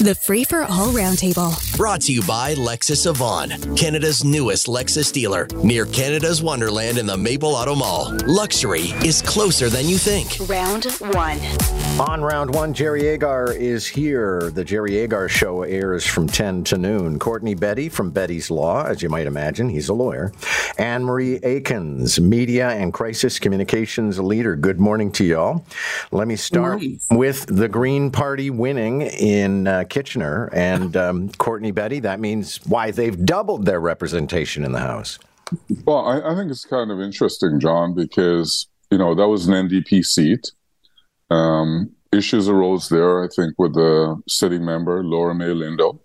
The Free for All Roundtable. Brought to you by Lexus Avon, Canada's newest Lexus dealer, near Canada's Wonderland in the Maple Auto Mall. Luxury is closer than you think. Round one. On round one, Jerry Agar is here. The Jerry Agar Show airs from 10 to noon. Courtney Betty from Betty's Law, as you might imagine, he's a lawyer. Anne Marie Aikins, media and crisis communications leader. Good morning to y'all. Let me start with the Green Party winning in uh, Kitchener and um, Courtney Betty. That means why they've doubled their representation in the House. Well, I, I think it's kind of interesting, John, because you know that was an NDP seat. Um, issues arose there, I think, with the sitting member Laura Mae Lindo,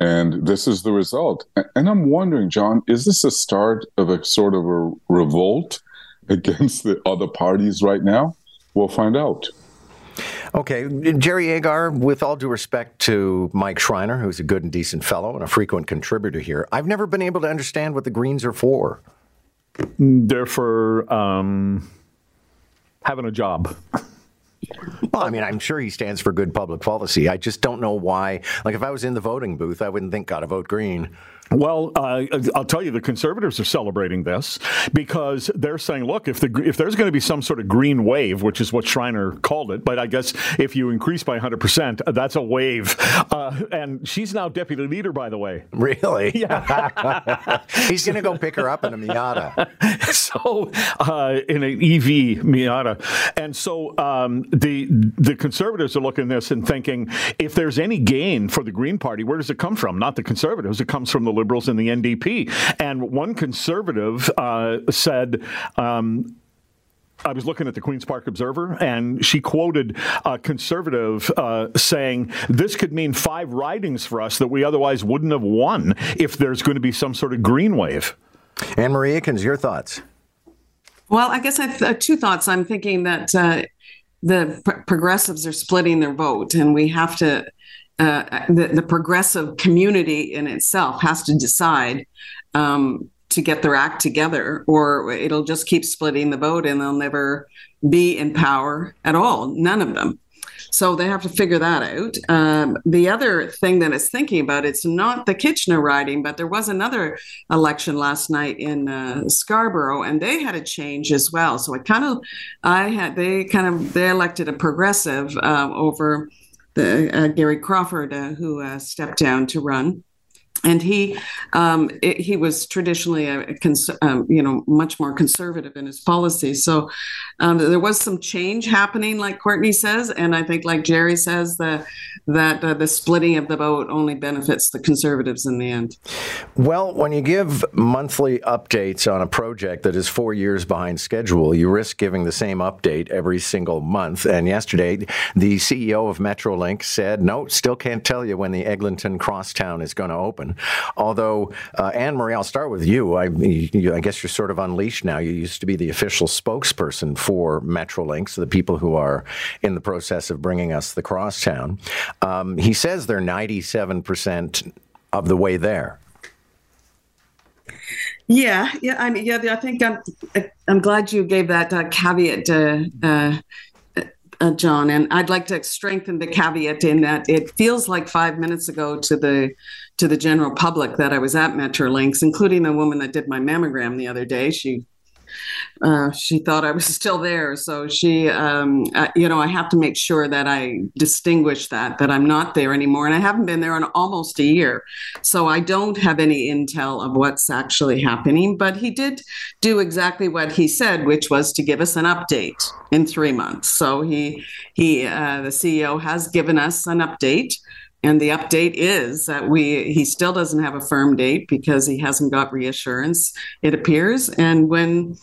and this is the result. And I'm wondering, John, is this a start of a sort of a revolt against the other parties right now? We'll find out. Okay, Jerry Agar, with all due respect to Mike Schreiner, who's a good and decent fellow and a frequent contributor here, I've never been able to understand what the Greens are for. They're for um, having a job. Well, I mean, I'm sure he stands for good public policy. I just don't know why. Like, if I was in the voting booth, I wouldn't think, gotta vote Green. Well, uh, I'll tell you, the conservatives are celebrating this because they're saying, look, if the if there's going to be some sort of green wave, which is what Schreiner called it, but I guess if you increase by 100 percent, that's a wave. Uh, and she's now deputy leader, by the way. Really? Yeah. He's going to go pick her up in a Miata. so uh, in an EV Miata, and so um, the the conservatives are looking at this and thinking, if there's any gain for the Green Party, where does it come from? Not the conservatives. It comes from the Liberals and the NDP. And one conservative uh, said. Um, I was looking at the Queen's Park Observer, and she quoted a conservative uh, saying, This could mean five ridings for us that we otherwise wouldn't have won if there's going to be some sort of green wave. Anne Marie Aikins, your thoughts? Well, I guess I have uh, two thoughts. I'm thinking that uh, the pr- progressives are splitting their vote, and we have to uh, the, the, progressive community in itself has to decide um, to get their act together, or it'll just keep splitting the vote and they'll never be in power at all. None of them. So they have to figure that out. Um, the other thing that it's thinking about, it's not the Kitchener riding, but there was another election last night in uh, Scarborough, and they had a change as well. So I kind of, I had they kind of they elected a progressive uh, over the uh, Gary Crawford, uh, who uh, stepped down to run. And he um, it, he was traditionally a, cons- um, you know much more conservative in his policies. So um, there was some change happening, like Courtney says, and I think, like Jerry says, that that uh, the splitting of the vote only benefits the conservatives in the end. Well, when you give monthly updates on a project that is four years behind schedule, you risk giving the same update every single month. And yesterday, the CEO of Metrolinx said, "No, still can't tell you when the Eglinton Crosstown is going to open." Although, uh, Anne Marie, I'll start with you. I, you. I, guess you're sort of unleashed now. You used to be the official spokesperson for Metrolinx, the people who are in the process of bringing us the crosstown. Um, he says they're 97% of the way there. Yeah, yeah. I mean, yeah. I think I'm. I'm glad you gave that uh, caveat uh, uh, uh, John. And I'd like to strengthen the caveat in that it feels like five minutes ago to the to the general public that I was at Metrolinx, including the woman that did my mammogram the other day. She uh, she thought I was still there. So she, um, uh, you know, I have to make sure that I distinguish that, that I'm not there anymore. And I haven't been there in almost a year. So I don't have any intel of what's actually happening. But he did do exactly what he said, which was to give us an update in three months. So he, he, uh, the CEO has given us an update. And the update is that we he still doesn't have a firm date because he hasn't got reassurance. It appears, and when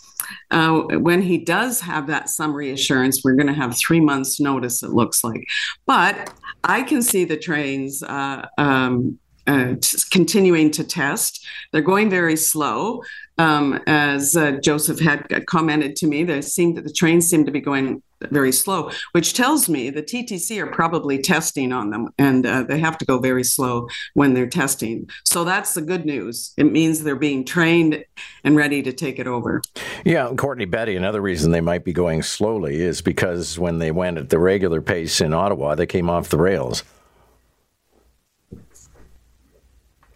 uh, when he does have that some reassurance, we're going to have three months' notice. It looks like, but I can see the trains. Uh, um, uh, continuing to test. They're going very slow. Um, as uh, Joseph had commented to me, they seem that the trains seem to be going very slow, which tells me the TTC are probably testing on them, and uh, they have to go very slow when they're testing. So that's the good news. It means they're being trained and ready to take it over. Yeah, Courtney Betty. Another reason they might be going slowly is because when they went at the regular pace in Ottawa, they came off the rails.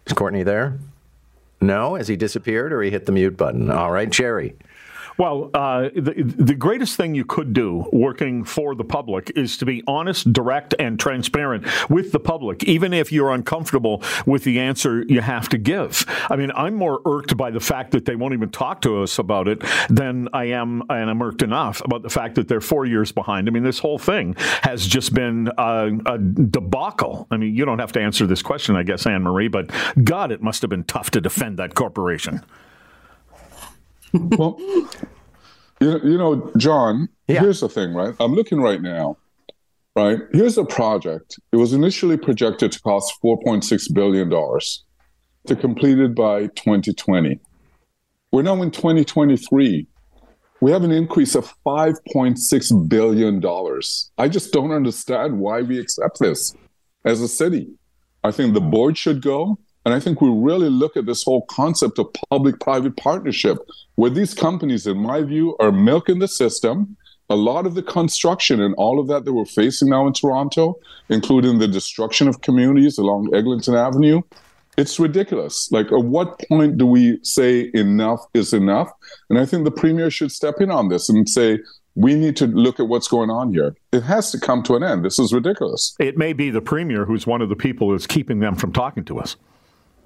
Is Courtney there? No? Has he disappeared or he hit the mute button? All right, Jerry. Well, uh, the, the greatest thing you could do working for the public is to be honest, direct, and transparent with the public, even if you're uncomfortable with the answer you have to give. I mean, I'm more irked by the fact that they won't even talk to us about it than I am, and I'm irked enough about the fact that they're four years behind. I mean, this whole thing has just been a, a debacle. I mean, you don't have to answer this question, I guess, Anne Marie, but God, it must have been tough to defend that corporation well, you, you know, John, yeah. here's the thing, right? I'm looking right now, right? Here's a project. It was initially projected to cost $4.6 billion to complete it by 2020. We're now in 2023. We have an increase of $5.6 billion. I just don't understand why we accept this as a city. I think the board should go. And I think we really look at this whole concept of public private partnership, where these companies, in my view, are milking the system. A lot of the construction and all of that that we're facing now in Toronto, including the destruction of communities along Eglinton Avenue, it's ridiculous. Like, at what point do we say enough is enough? And I think the premier should step in on this and say, we need to look at what's going on here. It has to come to an end. This is ridiculous. It may be the premier who's one of the people that's keeping them from talking to us.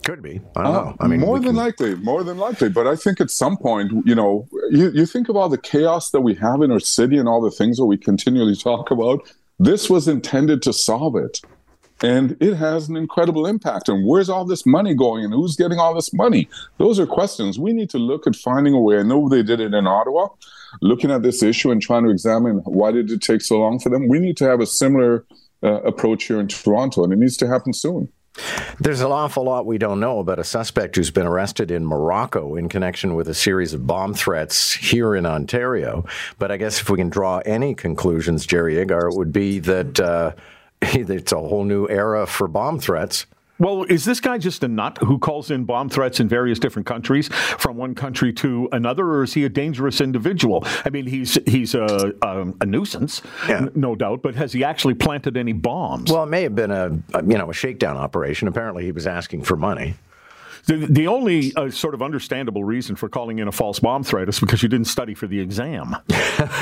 Could be. I don't uh, know. I mean, more than can... likely, more than likely. But I think at some point, you know, you, you think of all the chaos that we have in our city and all the things that we continually talk about. This was intended to solve it. And it has an incredible impact. And where's all this money going and who's getting all this money? Those are questions we need to look at finding a way. I know they did it in Ottawa, looking at this issue and trying to examine why did it take so long for them. We need to have a similar uh, approach here in Toronto, and it needs to happen soon. There's an awful lot we don't know about a suspect who's been arrested in Morocco in connection with a series of bomb threats here in Ontario. But I guess if we can draw any conclusions, Jerry Agar, it would be that uh, it's a whole new era for bomb threats. Well, is this guy just a nut who calls in bomb threats in various different countries from one country to another, or is he a dangerous individual? I mean, he's he's a, a, a nuisance, yeah. n- no doubt, but has he actually planted any bombs? Well, it may have been a, a you know a shakedown operation. Apparently, he was asking for money. The, the only uh, sort of understandable reason for calling in a false bomb threat is because you didn't study for the exam.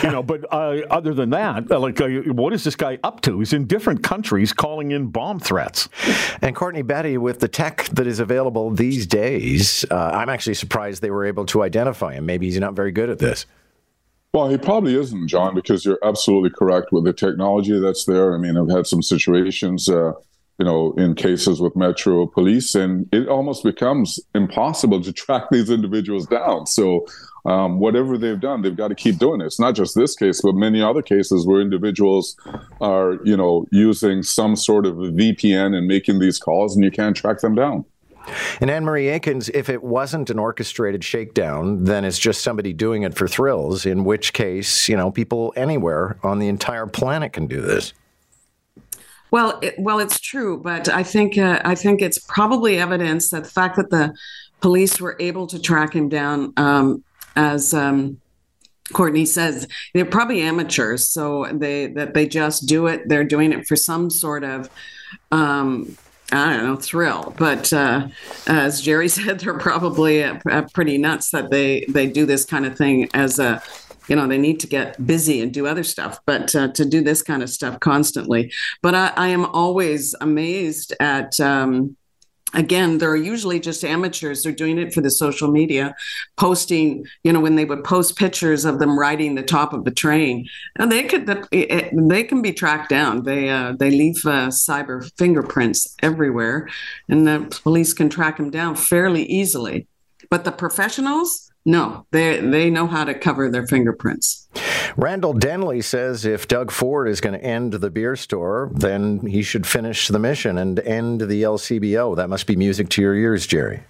you know, but uh, other than that, uh, like, uh, what is this guy up to? He's in different countries calling in bomb threats. And Courtney Betty, with the tech that is available these days, uh, I'm actually surprised they were able to identify him. Maybe he's not very good at this. Well, he probably isn't, John, because you're absolutely correct with the technology that's there. I mean, I've had some situations uh, you know, in cases with Metro Police, and it almost becomes impossible to track these individuals down. So, um, whatever they've done, they've got to keep doing it. It's not just this case, but many other cases where individuals are, you know, using some sort of VPN and making these calls, and you can't track them down. And Anne Marie Aikins, if it wasn't an orchestrated shakedown, then it's just somebody doing it for thrills, in which case, you know, people anywhere on the entire planet can do this. Well, it, well, it's true, but I think uh, I think it's probably evidence that the fact that the police were able to track him down, um, as um, Courtney says, they're probably amateurs, so they that they just do it. They're doing it for some sort of. Um, I don't know, thrill. But uh, as Jerry said, they're probably uh, pretty nuts that they they do this kind of thing as a you know they need to get busy and do other stuff but uh, to do this kind of stuff constantly. But i, I am always amazed at um, again there are usually just amateurs they're doing it for the social media posting you know when they would post pictures of them riding the top of the train. And they could they can be tracked down. They uh, they leave uh, cyber fingerprints everywhere and the police can track them down fairly easily. But the professionals no, they they know how to cover their fingerprints. Randall Denley says if Doug Ford is going to end the beer store, then he should finish the mission and end the LCBO. That must be music to your ears, Jerry.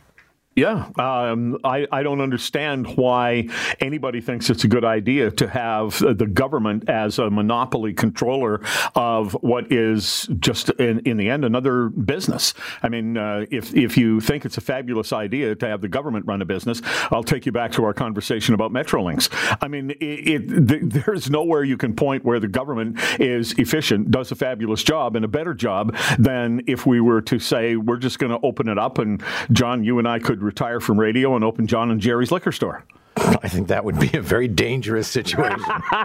Yeah, um, I, I don't understand why anybody thinks it's a good idea to have the government as a monopoly controller of what is just in, in the end another business. I mean, uh, if if you think it's a fabulous idea to have the government run a business, I'll take you back to our conversation about Metrolinx. I mean, it, it, th- there's nowhere you can point where the government is efficient, does a fabulous job, and a better job than if we were to say we're just going to open it up and John, you and I could retire from radio and open John and Jerry's liquor store. I think that would be a very dangerous situation.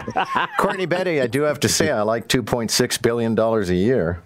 Courtney Betty, I do have to say, I like $2.6 billion a year.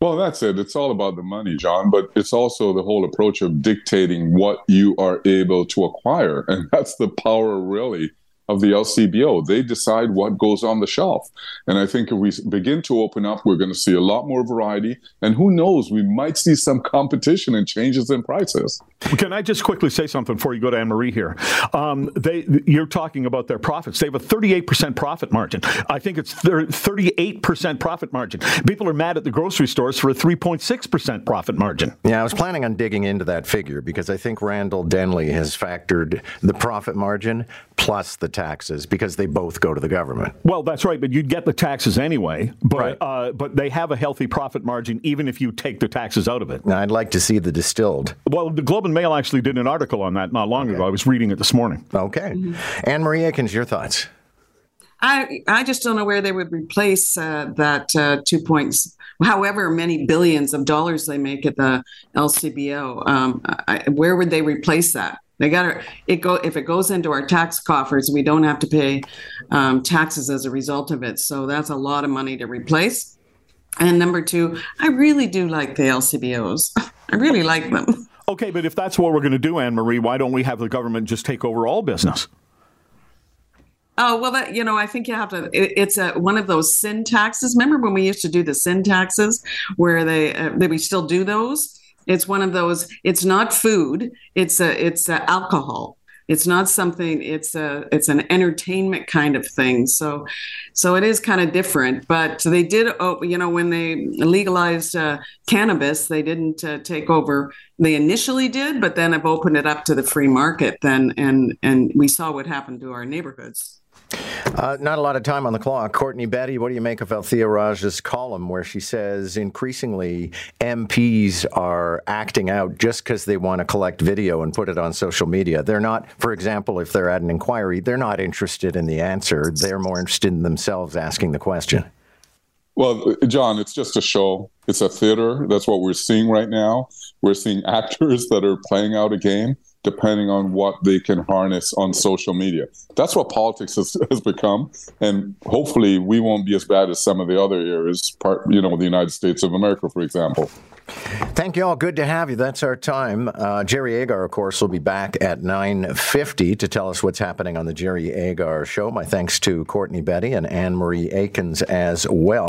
Well, that's it. It's all about the money, John, but it's also the whole approach of dictating what you are able to acquire. And that's the power, really, of the LCBO. They decide what goes on the shelf. And I think if we begin to open up, we're going to see a lot more variety. And who knows, we might see some competition and changes in prices. Can I just quickly say something before you go to Anne Marie here? Um, they, you're talking about their profits. They have a 38% profit margin. I think it's 38% profit margin. People are mad at the grocery stores for a 3.6% profit margin. Yeah, I was planning on digging into that figure because I think Randall Denley has factored the profit margin plus the taxes because they both go to the government. Well, that's right, but you'd get the taxes anyway. But Right. uh, but they have a healthy profit margin even if you take the taxes out of it. Now, I'd like to see the distilled. Well, the Globe and Mail actually did an article on that not long ago. I was reading it this morning. Okay. Anne Marie Aikins, your thoughts? I I just don't know where they would replace uh, that uh, two points, however many billions of dollars they make at the LCBO. Um, I, where would they replace that? They got to it go if it goes into our tax coffers, we don't have to pay um, taxes as a result of it. So that's a lot of money to replace. And number two, I really do like the LCBOs. I really like them. Okay, but if that's what we're going to do, Anne Marie, why don't we have the government just take over all business? Oh well, that you know, I think you have to. It, it's a one of those sin taxes. Remember when we used to do the sin taxes, where they uh, that we still do those? It's one of those. It's not food. It's a it's a alcohol. It's not something. It's a it's an entertainment kind of thing. So, so it is kind of different. But they did. Oh, you know, when they legalized uh, cannabis, they didn't uh, take over. They initially did, but then have opened it up to the free market. Then and and we saw what happened to our neighborhoods. Uh, not a lot of time on the clock. Courtney Betty, what do you make of Althia Raj's column where she says increasingly MPs are acting out just because they want to collect video and put it on social media? They're not, for example, if they're at an inquiry, they're not interested in the answer. They're more interested in themselves asking the question. Well, John, it's just a show. It's a theater. That's what we're seeing right now. We're seeing actors that are playing out a game depending on what they can harness on social media. That's what politics has, has become. And hopefully we won't be as bad as some of the other areas, part, you know, the United States of America, for example. Thank you all. Good to have you. That's our time. Uh, Jerry Agar, of course, will be back at 9.50 to tell us what's happening on the Jerry Agar Show. My thanks to Courtney Betty and Anne Marie Aikins as well.